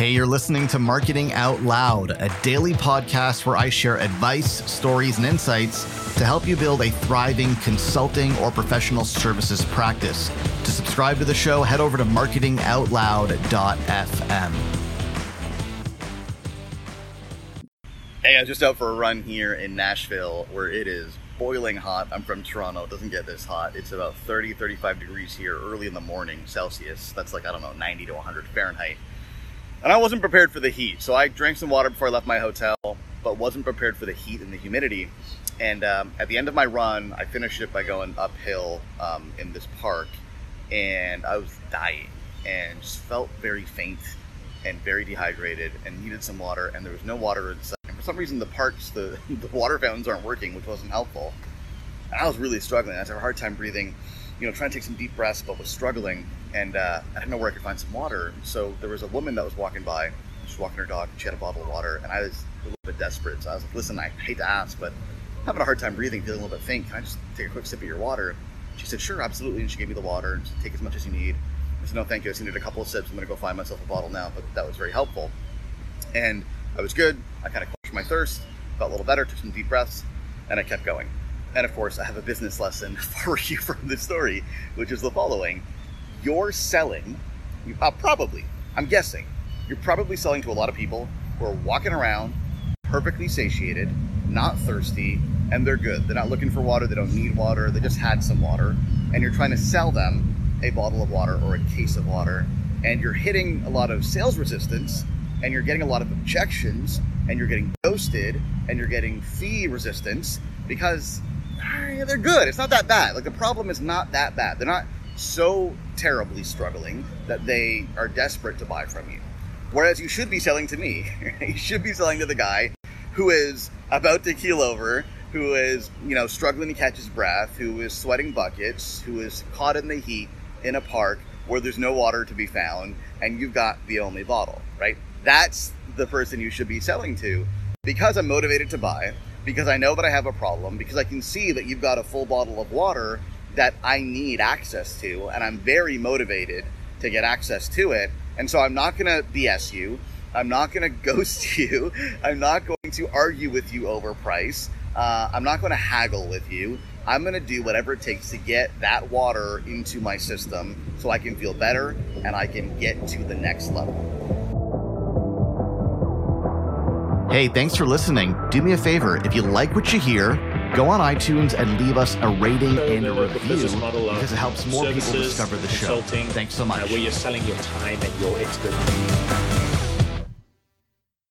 Hey, you're listening to Marketing Out Loud, a daily podcast where I share advice, stories, and insights to help you build a thriving consulting or professional services practice. To subscribe to the show, head over to marketingoutloud.fm. Hey, I was just out for a run here in Nashville where it is boiling hot. I'm from Toronto. It doesn't get this hot. It's about 30, 35 degrees here early in the morning Celsius. That's like, I don't know, 90 to 100 Fahrenheit. And I wasn't prepared for the heat. So I drank some water before I left my hotel, but wasn't prepared for the heat and the humidity. And um, at the end of my run, I finished it by going uphill um, in this park, and I was dying and just felt very faint and very dehydrated and needed some water. And there was no water inside. And for some reason, the parks, the, the water fountains aren't working, which wasn't helpful. And I was really struggling. I had a hard time breathing, you know, trying to take some deep breaths, but was struggling and uh, I didn't know where I could find some water. So there was a woman that was walking by. She was walking her dog. She had a bottle of water, and I was a little bit desperate. So I was like, "Listen, I hate to ask, but I'm having a hard time breathing, feeling a little bit faint. Can I just take a quick sip of your water?" She said, "Sure, absolutely." And she gave me the water and take as much as you need. I said, "No, thank you. I just needed a couple of sips. I'm going to go find myself a bottle now." But that was very helpful, and I was good. I kind of quenched my thirst, felt a little better, took some deep breaths, and I kept going. And of course, I have a business lesson for you from this story, which is the following you're selling, uh, probably, I'm guessing, you're probably selling to a lot of people who are walking around perfectly satiated, not thirsty, and they're good. They're not looking for water, they don't need water, they just had some water, and you're trying to sell them a bottle of water or a case of water, and you're hitting a lot of sales resistance, and you're getting a lot of objections, and you're getting ghosted, and you're getting fee resistance because they're good. It's not that bad. Like the problem is not that bad. They're not so terribly struggling that they are desperate to buy from you. Whereas you should be selling to me. you should be selling to the guy who is about to keel over, who is, you know, struggling to catch his breath, who is sweating buckets, who is caught in the heat in a park where there's no water to be found and you've got the only bottle, right? That's the person you should be selling to because I'm motivated to buy, because I know that I have a problem, because I can see that you've got a full bottle of water that I need access to, and I'm very motivated to get access to it. And so I'm not to BS you. I'm not to ghost you. I'm not going to argue with you over price. Uh, I'm not to haggle with you. I'm to do whatever it takes to get that water into my system so I can feel better and I can get to the next level. Hey, thanks for listening. Do me a favor if you like what you hear, go on iTunes and leave us a rating and a review because it helps more people discover the show. Thanks so much. Uh, where you're selling your time and your expertise.